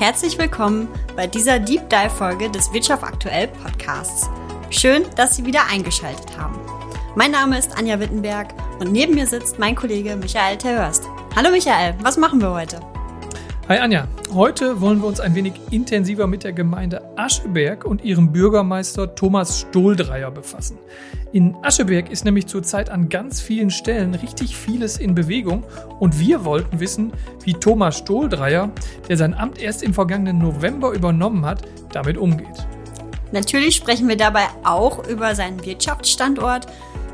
Herzlich willkommen bei dieser Deep Dive Folge des Wirtschaft aktuell Podcasts. Schön, dass Sie wieder eingeschaltet haben. Mein Name ist Anja Wittenberg und neben mir sitzt mein Kollege Michael Terhörst. Hallo Michael, was machen wir heute? Hi Anja, heute wollen wir uns ein wenig intensiver mit der Gemeinde Ascheberg und ihrem Bürgermeister Thomas Stohldreier befassen. In Ascheberg ist nämlich zurzeit an ganz vielen Stellen richtig vieles in Bewegung und wir wollten wissen, wie Thomas Stohldreier, der sein Amt erst im vergangenen November übernommen hat, damit umgeht. Natürlich sprechen wir dabei auch über seinen Wirtschaftsstandort,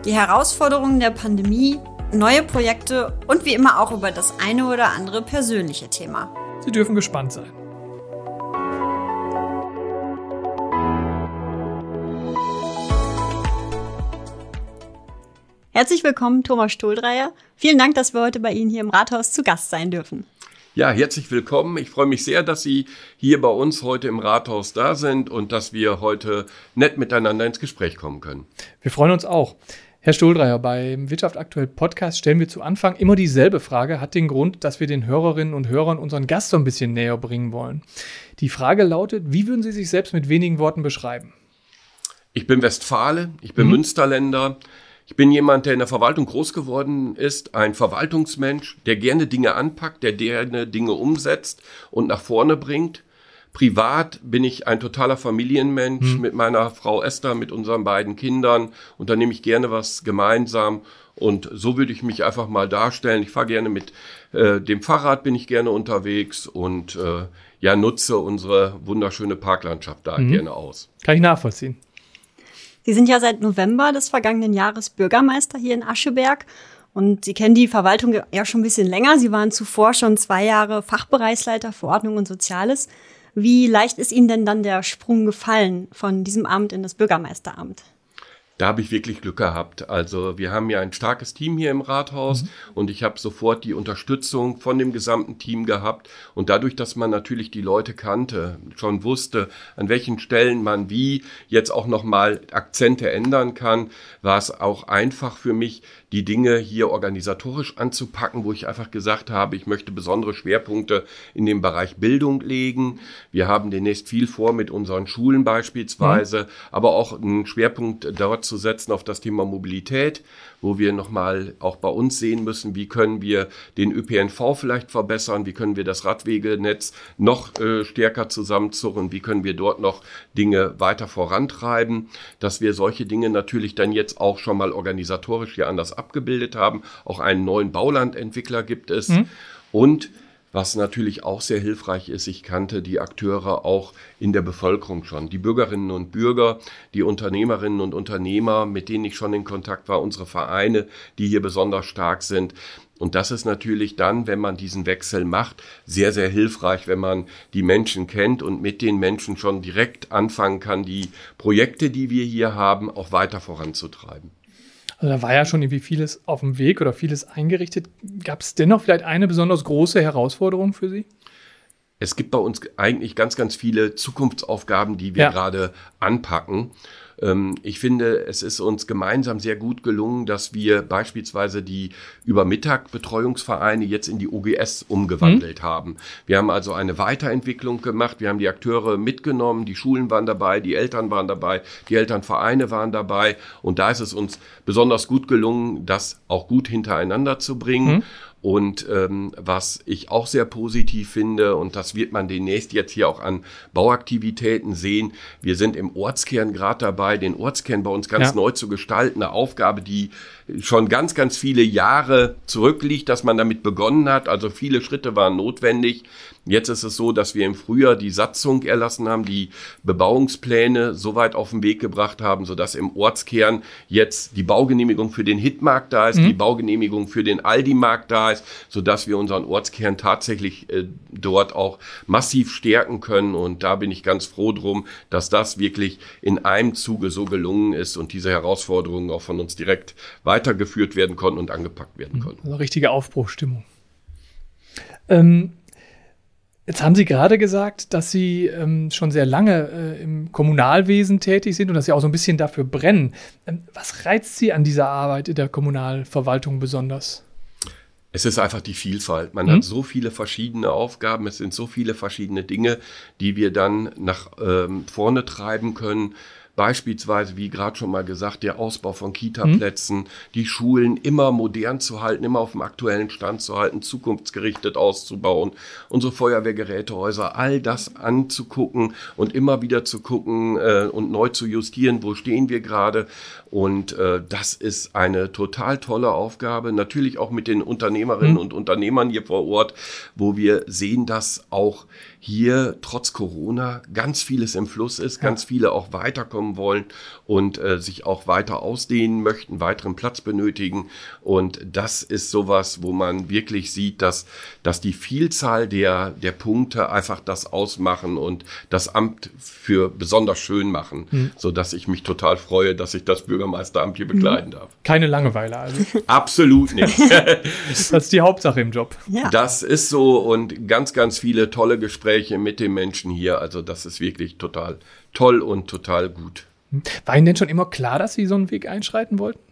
die Herausforderungen der Pandemie, neue Projekte und wie immer auch über das eine oder andere persönliche Thema. Sie dürfen gespannt sein. Herzlich willkommen, Thomas Stohldreier. Vielen Dank, dass wir heute bei Ihnen hier im Rathaus zu Gast sein dürfen. Ja, herzlich willkommen. Ich freue mich sehr, dass Sie hier bei uns heute im Rathaus da sind und dass wir heute nett miteinander ins Gespräch kommen können. Wir freuen uns auch. Herr Stohldreier, beim Wirtschaft aktuell Podcast stellen wir zu Anfang immer dieselbe Frage, hat den Grund, dass wir den Hörerinnen und Hörern unseren Gast so ein bisschen näher bringen wollen. Die Frage lautet, wie würden Sie sich selbst mit wenigen Worten beschreiben? Ich bin Westfale, ich bin mhm. Münsterländer, ich bin jemand, der in der Verwaltung groß geworden ist, ein Verwaltungsmensch, der gerne Dinge anpackt, der gerne Dinge umsetzt und nach vorne bringt. Privat bin ich ein totaler Familienmensch hm. mit meiner Frau Esther, mit unseren beiden Kindern. Unternehme ich gerne was gemeinsam. Und so würde ich mich einfach mal darstellen. Ich fahre gerne mit äh, dem Fahrrad, bin ich gerne unterwegs und äh, ja, nutze unsere wunderschöne Parklandschaft da mhm. gerne aus. Kann ich nachvollziehen. Sie sind ja seit November des vergangenen Jahres Bürgermeister hier in Ascheberg. Und Sie kennen die Verwaltung ja schon ein bisschen länger. Sie waren zuvor schon zwei Jahre Fachbereichsleiter für Ordnung und Soziales. Wie leicht ist Ihnen denn dann der Sprung gefallen von diesem Amt in das Bürgermeisteramt? Da habe ich wirklich Glück gehabt. Also wir haben ja ein starkes Team hier im Rathaus mhm. und ich habe sofort die Unterstützung von dem gesamten Team gehabt. Und dadurch, dass man natürlich die Leute kannte, schon wusste, an welchen Stellen man wie jetzt auch nochmal Akzente ändern kann, war es auch einfach für mich, die Dinge hier organisatorisch anzupacken, wo ich einfach gesagt habe, ich möchte besondere Schwerpunkte in dem Bereich Bildung legen. Wir haben demnächst viel vor mit unseren Schulen beispielsweise, mhm. aber auch einen Schwerpunkt dort zu setzen auf das Thema Mobilität, wo wir nochmal auch bei uns sehen müssen, wie können wir den ÖPNV vielleicht verbessern, wie können wir das Radwegenetz noch äh, stärker zusammenzurren, wie können wir dort noch Dinge weiter vorantreiben, dass wir solche Dinge natürlich dann jetzt auch schon mal organisatorisch hier anders abgebildet haben. Auch einen neuen Baulandentwickler gibt es. Mhm. Und was natürlich auch sehr hilfreich ist, ich kannte die Akteure auch in der Bevölkerung schon. Die Bürgerinnen und Bürger, die Unternehmerinnen und Unternehmer, mit denen ich schon in Kontakt war, unsere Vereine, die hier besonders stark sind. Und das ist natürlich dann, wenn man diesen Wechsel macht, sehr, sehr hilfreich, wenn man die Menschen kennt und mit den Menschen schon direkt anfangen kann, die Projekte, die wir hier haben, auch weiter voranzutreiben. Also da war ja schon irgendwie vieles auf dem Weg oder vieles eingerichtet. Gab es dennoch vielleicht eine besonders große Herausforderung für Sie? Es gibt bei uns eigentlich ganz, ganz viele Zukunftsaufgaben, die wir ja. gerade anpacken. Ähm, ich finde, es ist uns gemeinsam sehr gut gelungen, dass wir beispielsweise die Übermittag-Betreuungsvereine jetzt in die OGS umgewandelt mhm. haben. Wir haben also eine Weiterentwicklung gemacht. Wir haben die Akteure mitgenommen. Die Schulen waren dabei, die Eltern waren dabei, die Elternvereine waren dabei. Und da ist es uns besonders gut gelungen, das auch gut hintereinander zu bringen. Mhm. Und ähm, was ich auch sehr positiv finde, und das wird man demnächst jetzt hier auch an Bauaktivitäten sehen, wir sind im Ortskern gerade dabei, den Ortskern bei uns ganz ja. neu zu gestalten. Eine Aufgabe, die schon ganz, ganz viele Jahre zurückliegt, dass man damit begonnen hat. Also viele Schritte waren notwendig. Jetzt ist es so, dass wir im Frühjahr die Satzung erlassen haben, die Bebauungspläne so weit auf den Weg gebracht haben, sodass im Ortskern jetzt die Baugenehmigung für den Hitmarkt da ist, mhm. die Baugenehmigung für den Aldi-Markt da ist, sodass wir unseren Ortskern tatsächlich äh, dort auch massiv stärken können. Und da bin ich ganz froh drum, dass das wirklich in einem Zuge so gelungen ist und diese Herausforderungen auch von uns direkt weitergeführt werden konnten und angepackt werden mhm. konnten. Also richtige Aufbruchstimmung. Ähm, Jetzt haben Sie gerade gesagt, dass Sie ähm, schon sehr lange äh, im Kommunalwesen tätig sind und dass Sie auch so ein bisschen dafür brennen. Ähm, was reizt Sie an dieser Arbeit in der Kommunalverwaltung besonders? Es ist einfach die Vielfalt. Man mhm. hat so viele verschiedene Aufgaben, es sind so viele verschiedene Dinge, die wir dann nach ähm, vorne treiben können. Beispielsweise, wie gerade schon mal gesagt, der Ausbau von Kita-Plätzen, mhm. die Schulen immer modern zu halten, immer auf dem aktuellen Stand zu halten, zukunftsgerichtet auszubauen, unsere Feuerwehrgerätehäuser, all das anzugucken und immer wieder zu gucken äh, und neu zu justieren, wo stehen wir gerade. Und äh, das ist eine total tolle Aufgabe, natürlich auch mit den Unternehmerinnen mhm. und Unternehmern hier vor Ort, wo wir sehen, dass auch hier trotz Corona ganz vieles im Fluss ist, ja. ganz viele auch weiterkommen wollen und äh, sich auch weiter ausdehnen möchten, weiteren Platz benötigen. Und das ist sowas, wo man wirklich sieht, dass, dass die Vielzahl der, der Punkte einfach das ausmachen und das Amt für besonders schön machen, mhm. so dass ich mich total freue, dass ich das Bürgermeisteramt hier begleiten darf. Keine Langeweile also. Absolut nicht. das ist die Hauptsache im Job. Ja. Das ist so und ganz, ganz viele tolle Gespräche Gespräche mit den Menschen hier. Also das ist wirklich total toll und total gut. War Ihnen denn schon immer klar, dass Sie so einen Weg einschreiten wollten?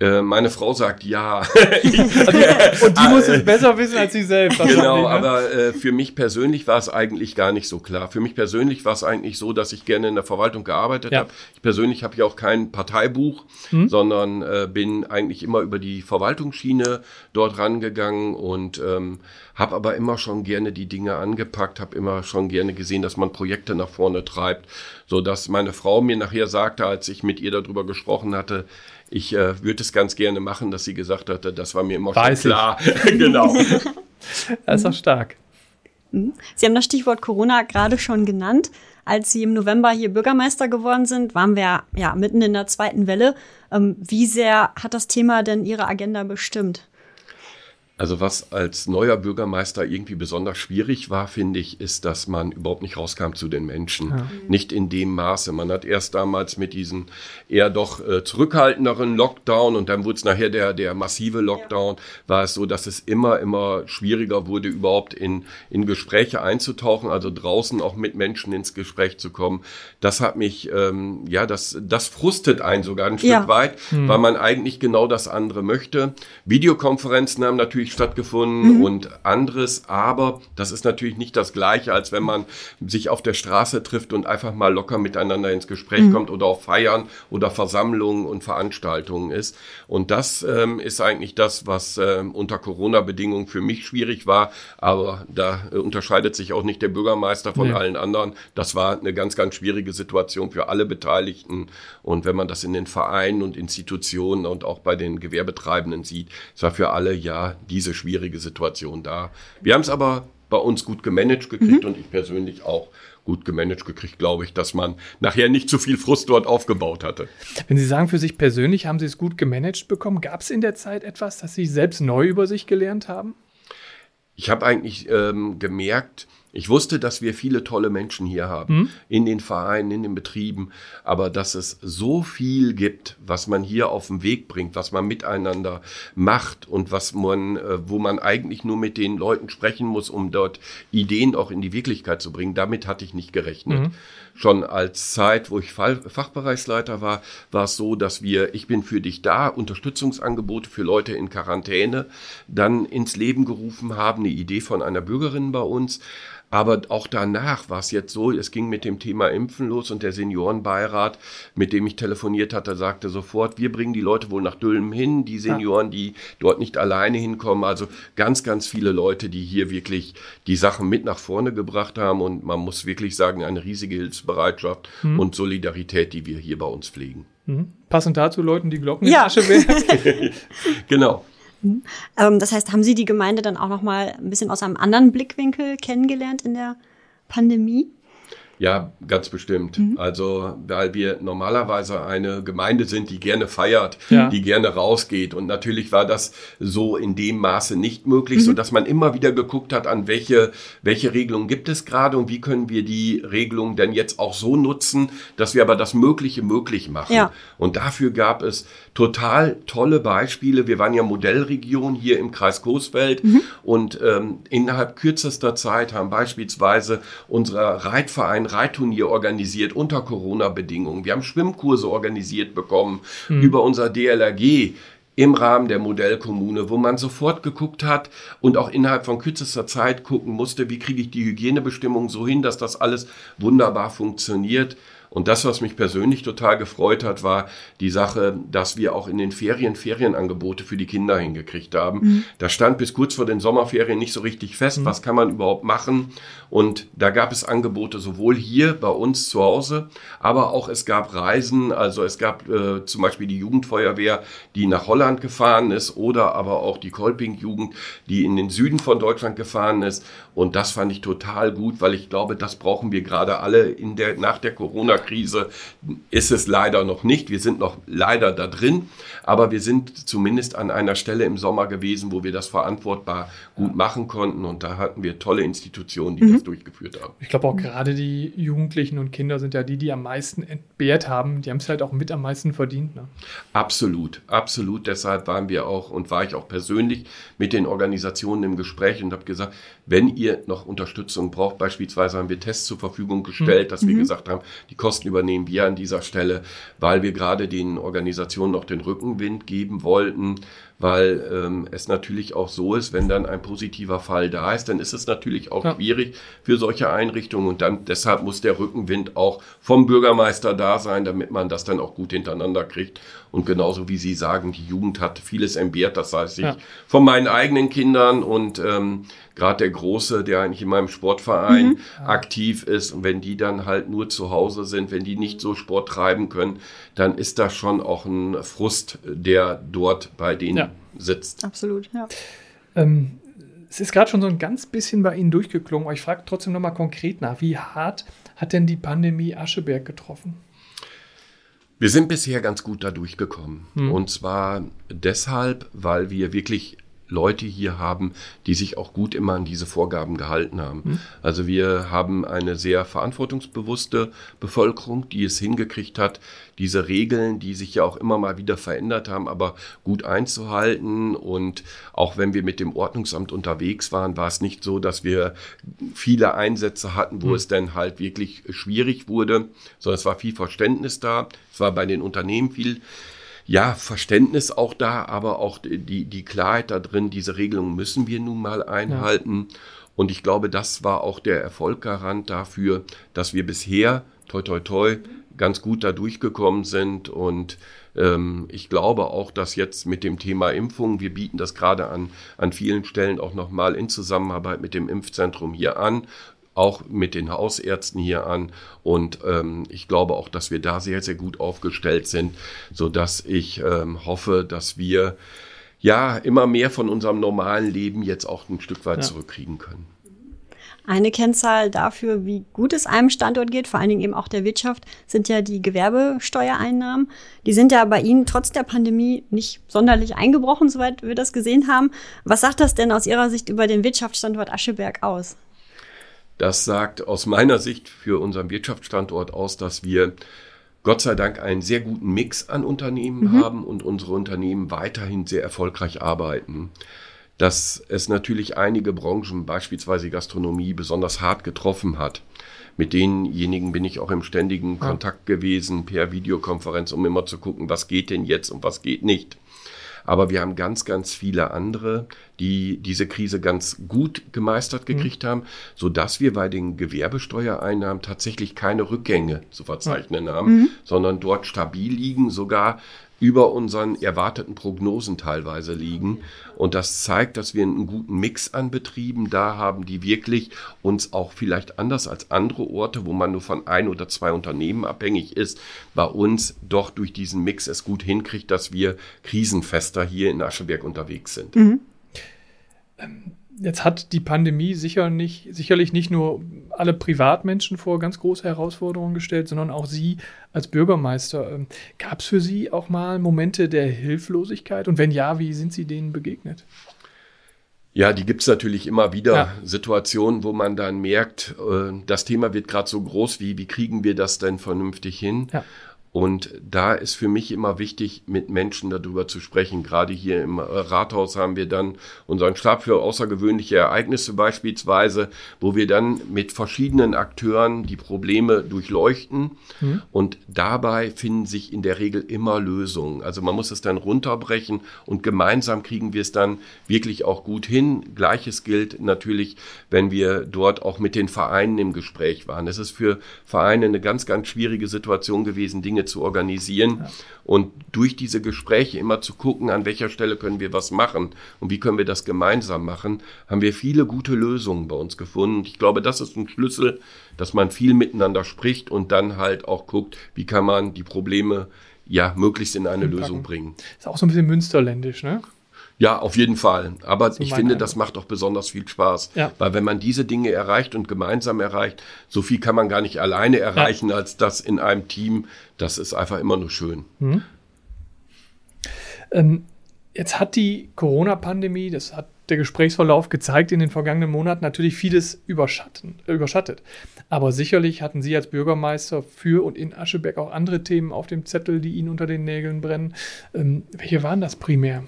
Äh, meine Frau sagt ja. also, und die muss es besser wissen als sie selbst. Genau, ne? aber äh, für mich persönlich war es eigentlich gar nicht so klar. Für mich persönlich war es eigentlich so, dass ich gerne in der Verwaltung gearbeitet ja. habe. Ich persönlich habe ja auch kein Parteibuch, hm. sondern äh, bin eigentlich immer über die Verwaltungsschiene dort rangegangen und ähm, habe aber immer schon gerne die Dinge angepackt, habe immer schon gerne gesehen, dass man Projekte nach vorne treibt, so dass meine Frau mir nachher sagte, als ich mit ihr darüber gesprochen hatte, ich äh, würde es ganz gerne machen, dass sie gesagt hatte, das war mir immer Weiß schon klar. genau. Das ist auch stark. Mhm. Sie haben das Stichwort Corona gerade schon genannt. Als Sie im November hier Bürgermeister geworden sind, waren wir ja mitten in der zweiten Welle. Ähm, wie sehr hat das Thema denn Ihre Agenda bestimmt? Also was als neuer Bürgermeister irgendwie besonders schwierig war, finde ich, ist, dass man überhaupt nicht rauskam zu den Menschen. Ja. Nicht in dem Maße. Man hat erst damals mit diesen eher doch äh, zurückhaltenderen Lockdown und dann wurde es nachher der, der massive Lockdown, ja. war es so, dass es immer, immer schwieriger wurde, überhaupt in, in Gespräche einzutauchen, also draußen auch mit Menschen ins Gespräch zu kommen. Das hat mich, ähm, ja, das, das frustet einen sogar ein Stück ja. weit, hm. weil man eigentlich genau das andere möchte. Videokonferenzen haben natürlich natürlich stattgefunden mhm. und anderes, aber das ist natürlich nicht das Gleiche, als wenn man sich auf der Straße trifft und einfach mal locker miteinander ins Gespräch mhm. kommt oder auf Feiern oder Versammlungen und Veranstaltungen ist. Und das ähm, ist eigentlich das, was ähm, unter Corona-Bedingungen für mich schwierig war, aber da äh, unterscheidet sich auch nicht der Bürgermeister von nee. allen anderen. Das war eine ganz, ganz schwierige Situation für alle Beteiligten. Und wenn man das in den Vereinen und Institutionen und auch bei den Gewerbetreibenden sieht, es war für alle ja die diese schwierige Situation da. Wir haben es aber bei uns gut gemanagt gekriegt mhm. und ich persönlich auch gut gemanagt gekriegt, glaube ich, dass man nachher nicht zu viel Frust dort aufgebaut hatte. Wenn Sie sagen, für sich persönlich haben Sie es gut gemanagt bekommen, gab es in der Zeit etwas, das Sie selbst neu über sich gelernt haben? Ich habe eigentlich ähm, gemerkt, ich wusste, dass wir viele tolle Menschen hier haben, mhm. in den Vereinen, in den Betrieben, aber dass es so viel gibt, was man hier auf den Weg bringt, was man miteinander macht und was man, äh, wo man eigentlich nur mit den Leuten sprechen muss, um dort Ideen auch in die Wirklichkeit zu bringen. Damit hatte ich nicht gerechnet. Mhm. Schon als Zeit, wo ich Fachbereichsleiter war, war es so, dass wir Ich bin für dich da, Unterstützungsangebote für Leute in Quarantäne, dann ins Leben gerufen haben, eine Idee von einer Bürgerin bei uns, aber auch danach war es jetzt so, es ging mit dem Thema Impfen los und der Seniorenbeirat, mit dem ich telefoniert hatte, sagte sofort, wir bringen die Leute wohl nach Dülmen hin, die Senioren, die dort nicht alleine hinkommen. Also ganz, ganz viele Leute, die hier wirklich die Sachen mit nach vorne gebracht haben und man muss wirklich sagen, eine riesige Hilfsbereitschaft mhm. und Solidarität, die wir hier bei uns pflegen. Mhm. Passend dazu Leuten die Glocken ja. in die Tasche genau. Mhm. Ähm, das heißt, haben Sie die Gemeinde dann auch noch mal ein bisschen aus einem anderen Blickwinkel kennengelernt in der Pandemie? Ja, ganz bestimmt. Mhm. Also, weil wir normalerweise eine Gemeinde sind, die gerne feiert, ja. die gerne rausgeht. Und natürlich war das so in dem Maße nicht möglich, mhm. so dass man immer wieder geguckt hat, an welche, welche Regelungen gibt es gerade und wie können wir die Regelungen denn jetzt auch so nutzen, dass wir aber das Mögliche möglich machen. Ja. Und dafür gab es total tolle Beispiele. Wir waren ja Modellregion hier im Kreis Coesfeld mhm. und ähm, innerhalb kürzester Zeit haben beispielsweise unsere Reitverein ein Reitturnier organisiert unter Corona-Bedingungen. Wir haben Schwimmkurse organisiert bekommen mhm. über unser DLRG im Rahmen der Modellkommune, wo man sofort geguckt hat und auch innerhalb von kürzester Zeit gucken musste, wie kriege ich die Hygienebestimmungen so hin, dass das alles wunderbar funktioniert. Und das, was mich persönlich total gefreut hat, war die Sache, dass wir auch in den Ferien Ferienangebote für die Kinder hingekriegt haben. Mhm. Da stand bis kurz vor den Sommerferien nicht so richtig fest, mhm. was kann man überhaupt machen. Und da gab es Angebote sowohl hier bei uns zu Hause, aber auch es gab Reisen. Also es gab äh, zum Beispiel die Jugendfeuerwehr, die nach Holland gefahren ist oder aber auch die Kolping-Jugend, die in den Süden von Deutschland gefahren ist. Und das fand ich total gut, weil ich glaube, das brauchen wir gerade alle in der, nach der Corona-Krise ist es leider noch nicht. Wir sind noch leider da drin, aber wir sind zumindest an einer Stelle im Sommer gewesen, wo wir das verantwortbar gut machen konnten. Und da hatten wir tolle Institutionen, die mhm. das durchgeführt haben. Ich glaube auch gerade die Jugendlichen und Kinder sind ja die, die am meisten entbehrt haben. Die haben es halt auch mit am meisten verdient. Ne? Absolut, absolut. Deshalb waren wir auch und war ich auch persönlich mit den Organisationen im Gespräch und habe gesagt, wenn ihr noch Unterstützung braucht, beispielsweise haben wir Tests zur Verfügung gestellt, mhm. dass wir mhm. gesagt haben, die Kosten übernehmen wir an dieser Stelle, weil wir gerade den Organisationen noch den Rückenwind geben wollten, weil ähm, es natürlich auch so ist, wenn dann ein positiver Fall da ist, dann ist es natürlich auch ja. schwierig für solche Einrichtungen und dann deshalb muss der Rückenwind auch vom Bürgermeister da sein, damit man das dann auch gut hintereinander kriegt. Und genauso wie Sie sagen, die Jugend hat vieles entbehrt, das weiß ich ja. von meinen eigenen Kindern und ähm, gerade der Große, der eigentlich in meinem Sportverein mhm. aktiv ist und wenn die dann halt nur zu Hause sind, wenn die nicht so Sport treiben können, dann ist das schon auch ein Frust, der dort bei denen ja. sitzt. Absolut, ja. Ähm, es ist gerade schon so ein ganz bisschen bei Ihnen durchgeklungen, aber ich frage trotzdem nochmal konkret nach. Wie hart hat denn die Pandemie Ascheberg getroffen? Wir sind bisher ganz gut da durchgekommen. Hm. Und zwar deshalb, weil wir wirklich Leute hier haben, die sich auch gut immer an diese Vorgaben gehalten haben. Mhm. Also wir haben eine sehr verantwortungsbewusste Bevölkerung, die es hingekriegt hat, diese Regeln, die sich ja auch immer mal wieder verändert haben, aber gut einzuhalten. Und auch wenn wir mit dem Ordnungsamt unterwegs waren, war es nicht so, dass wir viele Einsätze hatten, wo mhm. es dann halt wirklich schwierig wurde, sondern es war viel Verständnis da. Es war bei den Unternehmen viel ja, Verständnis auch da, aber auch die, die Klarheit da drin, diese Regelungen müssen wir nun mal einhalten. Ja. Und ich glaube, das war auch der Erfolggarant dafür, dass wir bisher, toi, toi, toi, ganz gut da durchgekommen sind. Und ähm, ich glaube auch, dass jetzt mit dem Thema Impfung, wir bieten das gerade an, an vielen Stellen auch nochmal in Zusammenarbeit mit dem Impfzentrum hier an, auch mit den Hausärzten hier an. Und ähm, ich glaube auch, dass wir da sehr, sehr gut aufgestellt sind, so dass ich ähm, hoffe, dass wir ja immer mehr von unserem normalen Leben jetzt auch ein Stück weit ja. zurückkriegen können. Eine Kennzahl dafür, wie gut es einem Standort geht, vor allen Dingen eben auch der Wirtschaft, sind ja die Gewerbesteuereinnahmen. Die sind ja bei Ihnen trotz der Pandemie nicht sonderlich eingebrochen, soweit wir das gesehen haben. Was sagt das denn aus Ihrer Sicht über den Wirtschaftsstandort Ascheberg aus? Das sagt aus meiner Sicht für unseren Wirtschaftsstandort aus, dass wir Gott sei Dank einen sehr guten Mix an Unternehmen mhm. haben und unsere Unternehmen weiterhin sehr erfolgreich arbeiten. Dass es natürlich einige Branchen, beispielsweise Gastronomie, besonders hart getroffen hat. Mit denjenigen bin ich auch im ständigen ja. Kontakt gewesen per Videokonferenz, um immer zu gucken, was geht denn jetzt und was geht nicht. Aber wir haben ganz, ganz viele andere, die diese Krise ganz gut gemeistert mhm. gekriegt mhm. haben, so dass wir bei den Gewerbesteuereinnahmen tatsächlich keine Rückgänge zu verzeichnen haben, mhm. sondern dort stabil liegen, sogar über unseren erwarteten Prognosen teilweise liegen. Und das zeigt, dass wir einen guten Mix an Betrieben da haben, die wirklich uns auch vielleicht anders als andere Orte, wo man nur von ein oder zwei Unternehmen abhängig ist, bei uns doch durch diesen Mix es gut hinkriegt, dass wir krisenfester hier in Ascheberg unterwegs sind. Mhm. Ähm Jetzt hat die Pandemie sicher nicht, sicherlich nicht nur alle Privatmenschen vor ganz große Herausforderungen gestellt, sondern auch Sie als Bürgermeister. Ähm, Gab es für Sie auch mal Momente der Hilflosigkeit? Und wenn ja, wie sind Sie denen begegnet? Ja, die gibt es natürlich immer wieder. Ja. Situationen, wo man dann merkt, äh, das Thema wird gerade so groß, wie, wie kriegen wir das denn vernünftig hin? Ja. Und da ist für mich immer wichtig, mit Menschen darüber zu sprechen. Gerade hier im Rathaus haben wir dann unseren Stab für außergewöhnliche Ereignisse beispielsweise, wo wir dann mit verschiedenen Akteuren die Probleme durchleuchten. Mhm. Und dabei finden sich in der Regel immer Lösungen. Also man muss es dann runterbrechen und gemeinsam kriegen wir es dann wirklich auch gut hin. Gleiches gilt natürlich, wenn wir dort auch mit den Vereinen im Gespräch waren. Es ist für Vereine eine ganz, ganz schwierige Situation gewesen, Dinge zu organisieren ja. und durch diese Gespräche immer zu gucken, an welcher Stelle können wir was machen und wie können wir das gemeinsam machen, haben wir viele gute Lösungen bei uns gefunden. Ich glaube, das ist ein Schlüssel, dass man viel miteinander spricht und dann halt auch guckt, wie kann man die Probleme ja möglichst in eine Lösung bringen. Ist auch so ein bisschen münsterländisch, ne? Ja, auf jeden Fall. Aber so ich finde, das macht auch besonders viel Spaß. Ja. Weil wenn man diese Dinge erreicht und gemeinsam erreicht, so viel kann man gar nicht alleine erreichen, ja. als das in einem Team. Das ist einfach immer nur schön. Mhm. Ähm, jetzt hat die Corona-Pandemie, das hat der Gesprächsverlauf gezeigt in den vergangenen Monaten, natürlich vieles überschattet. Aber sicherlich hatten Sie als Bürgermeister für und in Ascheberg auch andere Themen auf dem Zettel, die Ihnen unter den Nägeln brennen. Ähm, welche waren das primär?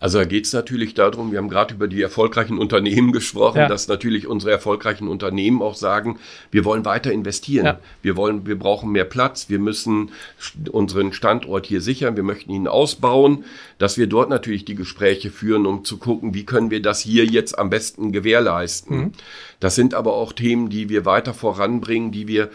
Also da geht es natürlich darum, wir haben gerade über die erfolgreichen Unternehmen gesprochen, ja. dass natürlich unsere erfolgreichen Unternehmen auch sagen, wir wollen weiter investieren. Ja. Wir wollen, wir brauchen mehr Platz, wir müssen unseren Standort hier sichern, wir möchten ihn ausbauen, dass wir dort natürlich die Gespräche führen, um zu gucken, wie können wir das hier jetzt am besten gewährleisten. Mhm. Das sind aber auch Themen, die wir weiter voranbringen, die wir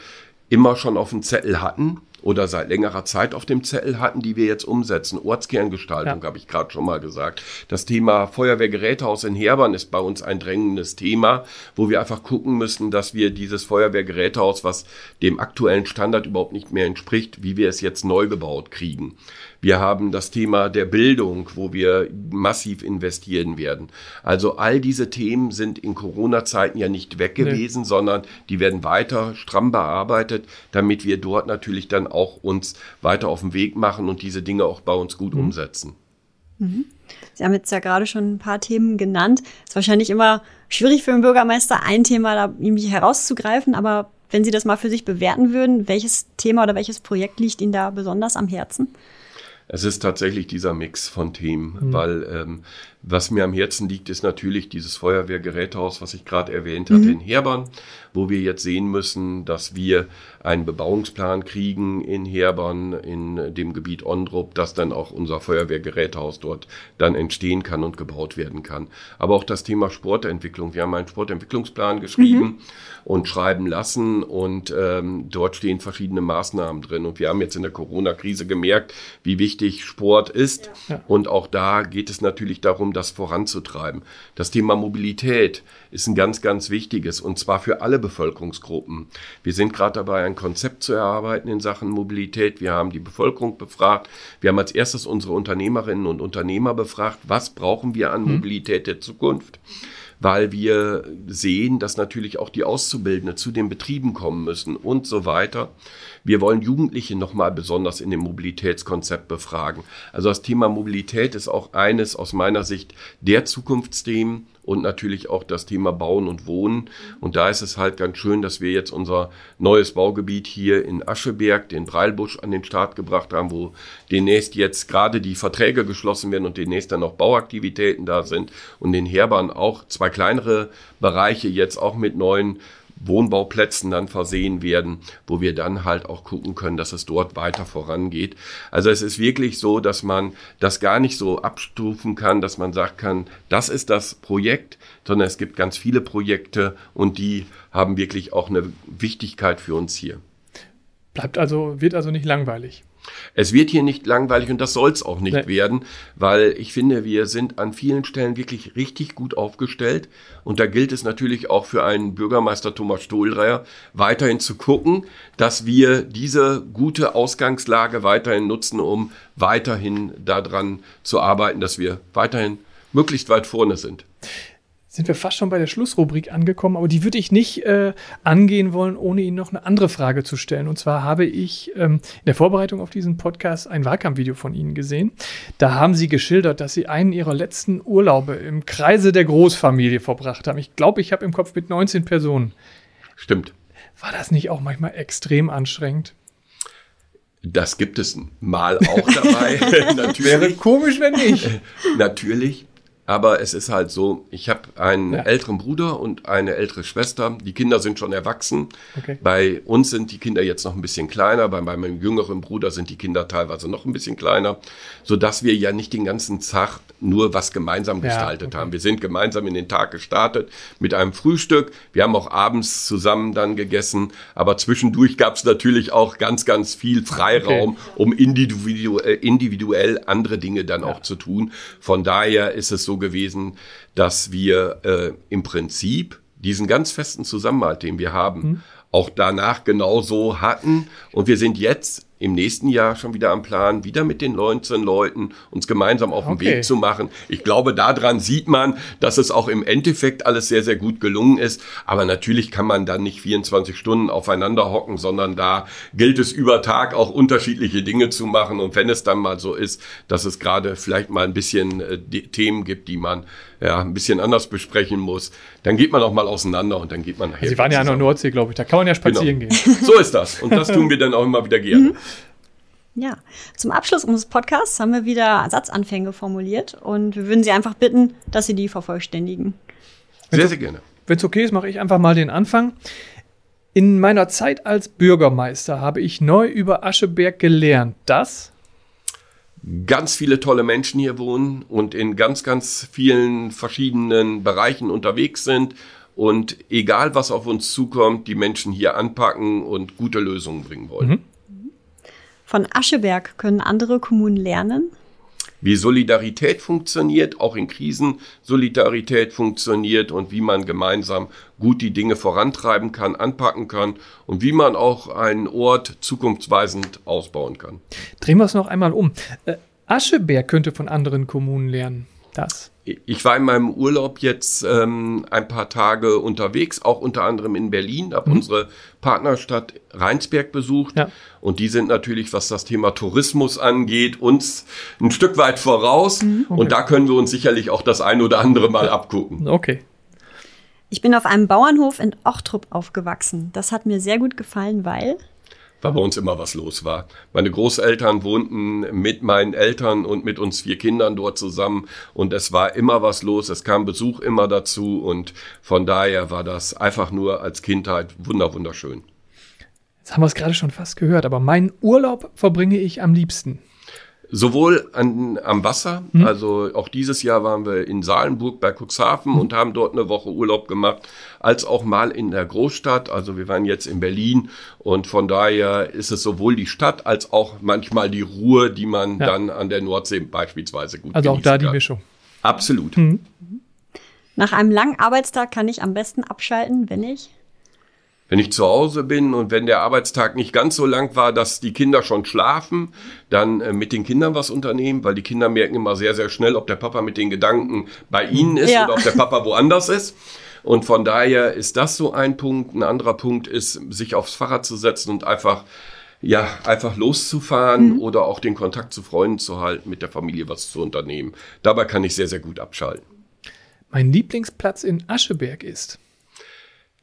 immer schon auf dem Zettel hatten oder seit längerer Zeit auf dem Zettel hatten, die wir jetzt umsetzen. Ortskerngestaltung ja. habe ich gerade schon mal gesagt. Das Thema Feuerwehrgerätehaus in Herbern ist bei uns ein drängendes Thema, wo wir einfach gucken müssen, dass wir dieses Feuerwehrgerätehaus, was dem aktuellen Standard überhaupt nicht mehr entspricht, wie wir es jetzt neu gebaut kriegen. Wir haben das Thema der Bildung, wo wir massiv investieren werden. Also all diese Themen sind in Corona-Zeiten ja nicht weg gewesen, nee. sondern die werden weiter stramm bearbeitet, damit wir dort natürlich dann auch uns weiter auf den Weg machen und diese Dinge auch bei uns gut mhm. umsetzen. Mhm. Sie haben jetzt ja gerade schon ein paar Themen genannt. Es ist wahrscheinlich immer schwierig für einen Bürgermeister, ein Thema da irgendwie herauszugreifen, aber wenn Sie das mal für sich bewerten würden, welches Thema oder welches Projekt liegt Ihnen da besonders am Herzen? Es ist tatsächlich dieser Mix von Themen, mhm. weil ähm, was mir am Herzen liegt, ist natürlich dieses Feuerwehrgerätehaus, was ich gerade erwähnt hatte, mhm. in Herbern, wo wir jetzt sehen müssen, dass wir einen Bebauungsplan kriegen in Herbern, in dem Gebiet Ondrup, dass dann auch unser Feuerwehrgerätehaus dort dann entstehen kann und gebaut werden kann. Aber auch das Thema Sportentwicklung. Wir haben einen Sportentwicklungsplan geschrieben mhm. und schreiben lassen und ähm, dort stehen verschiedene Maßnahmen drin. Und wir haben jetzt in der Corona-Krise gemerkt, wie wichtig Sport ist. Ja. Und auch da geht es natürlich darum, das voranzutreiben. Das Thema Mobilität ist ein ganz, ganz wichtiges und zwar für alle Bevölkerungsgruppen. Wir sind gerade dabei, ein Konzept zu erarbeiten in Sachen Mobilität. Wir haben die Bevölkerung befragt. Wir haben als erstes unsere Unternehmerinnen und Unternehmer befragt, was brauchen wir an hm. Mobilität der Zukunft weil wir sehen, dass natürlich auch die Auszubildende zu den Betrieben kommen müssen und so weiter. Wir wollen Jugendliche nochmal besonders in dem Mobilitätskonzept befragen. Also das Thema Mobilität ist auch eines aus meiner Sicht der Zukunftsthemen und natürlich auch das Thema Bauen und Wohnen. Und da ist es halt ganz schön, dass wir jetzt unser neues Baugebiet hier in Ascheberg, den Breilbusch, an den Start gebracht haben, wo demnächst jetzt gerade die Verträge geschlossen werden und demnächst dann noch Bauaktivitäten da sind und in Herbern auch zwei kleinere Bereiche jetzt auch mit neuen Wohnbauplätzen dann versehen werden, wo wir dann halt auch gucken können, dass es dort weiter vorangeht. Also es ist wirklich so, dass man das gar nicht so abstufen kann, dass man sagen kann, das ist das Projekt, sondern es gibt ganz viele Projekte und die haben wirklich auch eine Wichtigkeit für uns hier. Bleibt also, wird also nicht langweilig. Es wird hier nicht langweilig und das soll es auch nicht nee. werden, weil ich finde, wir sind an vielen Stellen wirklich richtig gut aufgestellt. Und da gilt es natürlich auch für einen Bürgermeister Thomas Stohldreier weiterhin zu gucken, dass wir diese gute Ausgangslage weiterhin nutzen, um weiterhin daran zu arbeiten, dass wir weiterhin möglichst weit vorne sind sind wir fast schon bei der Schlussrubrik angekommen, aber die würde ich nicht äh, angehen wollen, ohne Ihnen noch eine andere Frage zu stellen. Und zwar habe ich ähm, in der Vorbereitung auf diesen Podcast ein Wahlkampfvideo von Ihnen gesehen. Da haben Sie geschildert, dass Sie einen Ihrer letzten Urlaube im Kreise der Großfamilie verbracht haben. Ich glaube, ich habe im Kopf mit 19 Personen. Stimmt. War das nicht auch manchmal extrem anstrengend? Das gibt es mal auch dabei. Wäre komisch, wenn nicht. Natürlich. Aber es ist halt so, ich habe einen ja. älteren Bruder und eine ältere Schwester. Die Kinder sind schon erwachsen. Okay. Bei uns sind die Kinder jetzt noch ein bisschen kleiner. Bei meinem jüngeren Bruder sind die Kinder teilweise noch ein bisschen kleiner, sodass wir ja nicht den ganzen Tag nur was gemeinsam ja, gestaltet okay. haben. Wir sind gemeinsam in den Tag gestartet mit einem Frühstück. Wir haben auch abends zusammen dann gegessen. Aber zwischendurch gab es natürlich auch ganz, ganz viel Freiraum, okay. um individuell, individuell andere Dinge dann ja. auch zu tun. Von daher ist es so gewesen, dass wir äh, im Prinzip diesen ganz festen Zusammenhalt, den wir haben, mhm. auch danach genauso hatten. Und wir sind jetzt im nächsten Jahr schon wieder am Plan, wieder mit den 19 Leuten uns gemeinsam auf den okay. Weg zu machen. Ich glaube, daran sieht man, dass es auch im Endeffekt alles sehr, sehr gut gelungen ist. Aber natürlich kann man dann nicht 24 Stunden aufeinander hocken, sondern da gilt es über Tag auch unterschiedliche Dinge zu machen. Und wenn es dann mal so ist, dass es gerade vielleicht mal ein bisschen äh, Themen gibt, die man ja, ein bisschen anders besprechen muss, dann geht man auch mal auseinander und dann geht man nachher. Sie waren ja an der Nordsee, glaube ich, da kann man ja spazieren genau. gehen. So ist das. Und das tun wir dann auch immer wieder gerne. Mhm. Ja, zum Abschluss unseres Podcasts haben wir wieder Satzanfänge formuliert und wir würden Sie einfach bitten, dass Sie die vervollständigen. Sehr, sehr gerne. Wenn es okay ist, mache ich einfach mal den Anfang. In meiner Zeit als Bürgermeister habe ich neu über Ascheberg gelernt, dass ganz viele tolle Menschen hier wohnen und in ganz, ganz vielen verschiedenen Bereichen unterwegs sind. Und egal, was auf uns zukommt, die Menschen hier anpacken und gute Lösungen bringen wollen. Mhm. Von Ascheberg können andere Kommunen lernen? Wie Solidarität funktioniert, auch in Krisen Solidarität funktioniert und wie man gemeinsam gut die Dinge vorantreiben kann, anpacken kann und wie man auch einen Ort zukunftsweisend ausbauen kann. Drehen wir es noch einmal um. Äh, Ascheberg könnte von anderen Kommunen lernen. Das. Ich war in meinem Urlaub jetzt ähm, ein paar Tage unterwegs, auch unter anderem in Berlin, habe mhm. unsere Partnerstadt Rheinsberg besucht. Ja. Und die sind natürlich, was das Thema Tourismus angeht, uns ein Stück weit voraus. Mhm. Okay. Und da können wir uns sicherlich auch das ein oder andere mal abgucken. Okay. Ich bin auf einem Bauernhof in Ochtrup aufgewachsen. Das hat mir sehr gut gefallen, weil weil bei uns immer was los war. Meine Großeltern wohnten mit meinen Eltern und mit uns vier Kindern dort zusammen und es war immer was los, es kam Besuch immer dazu und von daher war das einfach nur als Kindheit wunder wunderschön. Jetzt haben wir es gerade schon fast gehört, aber meinen Urlaub verbringe ich am liebsten. Sowohl an, am Wasser, mhm. also auch dieses Jahr waren wir in Salenburg bei Cuxhaven mhm. und haben dort eine Woche Urlaub gemacht, als auch mal in der Großstadt. Also wir waren jetzt in Berlin und von daher ist es sowohl die Stadt als auch manchmal die Ruhe, die man ja. dann an der Nordsee beispielsweise gut Also auch da die Mischung. Absolut. Mhm. Nach einem langen Arbeitstag kann ich am besten abschalten, wenn ich wenn ich zu Hause bin und wenn der Arbeitstag nicht ganz so lang war, dass die Kinder schon schlafen, dann äh, mit den Kindern was unternehmen, weil die Kinder merken immer sehr, sehr schnell, ob der Papa mit den Gedanken bei ihnen ist ja. oder ob der Papa woanders ist. Und von daher ist das so ein Punkt. Ein anderer Punkt ist, sich aufs Fahrrad zu setzen und einfach ja, einfach loszufahren mhm. oder auch den Kontakt zu Freunden zu halten, mit der Familie was zu unternehmen. Dabei kann ich sehr, sehr gut abschalten. Mein Lieblingsplatz in Ascheberg ist.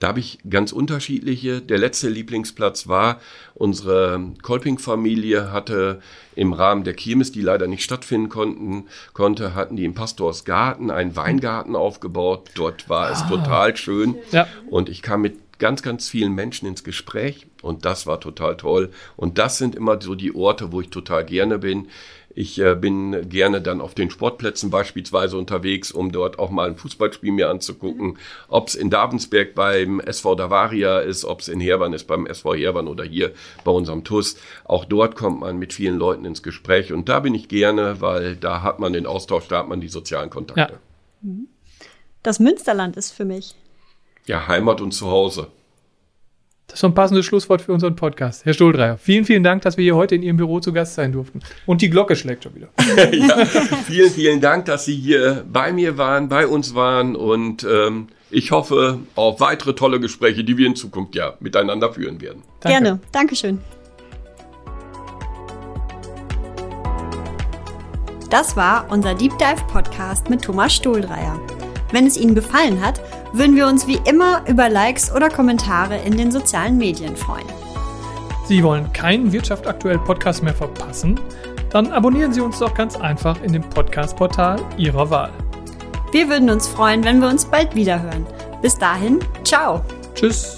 Da habe ich ganz unterschiedliche. Der letzte Lieblingsplatz war, unsere Kolping-Familie hatte im Rahmen der Kirmes, die leider nicht stattfinden konnten, konnte, hatten die im Pastorsgarten einen Weingarten aufgebaut. Dort war es ah. total schön. Ja. Und ich kam mit ganz, ganz vielen Menschen ins Gespräch und das war total toll. Und das sind immer so die Orte, wo ich total gerne bin. Ich äh, bin gerne dann auf den Sportplätzen beispielsweise unterwegs, um dort auch mal ein Fußballspiel mir anzugucken. Ob es in Davensberg beim SV Davaria ist, ob es in Herwann ist beim SV Herwann oder hier bei unserem TUS. Auch dort kommt man mit vielen Leuten ins Gespräch und da bin ich gerne, weil da hat man den Austausch, da hat man die sozialen Kontakte. Ja. Das Münsterland ist für mich. Ja, Heimat und Zuhause. Das ist so ein passendes Schlusswort für unseren Podcast. Herr Stoldreier, vielen, vielen Dank, dass wir hier heute in Ihrem Büro zu Gast sein durften. Und die Glocke schlägt schon wieder. ja, vielen, vielen Dank, dass Sie hier bei mir waren, bei uns waren und ähm, ich hoffe auf weitere tolle Gespräche, die wir in Zukunft ja miteinander führen werden. Danke. Gerne, Dankeschön. Das war unser Deep Dive Podcast mit Thomas Stohldreier. Wenn es Ihnen gefallen hat, würden wir uns wie immer über Likes oder Kommentare in den sozialen Medien freuen. Sie wollen keinen Wirtschaft aktuell Podcast mehr verpassen? Dann abonnieren Sie uns doch ganz einfach in dem Podcast-Portal Ihrer Wahl. Wir würden uns freuen, wenn wir uns bald wiederhören. Bis dahin, ciao. Tschüss.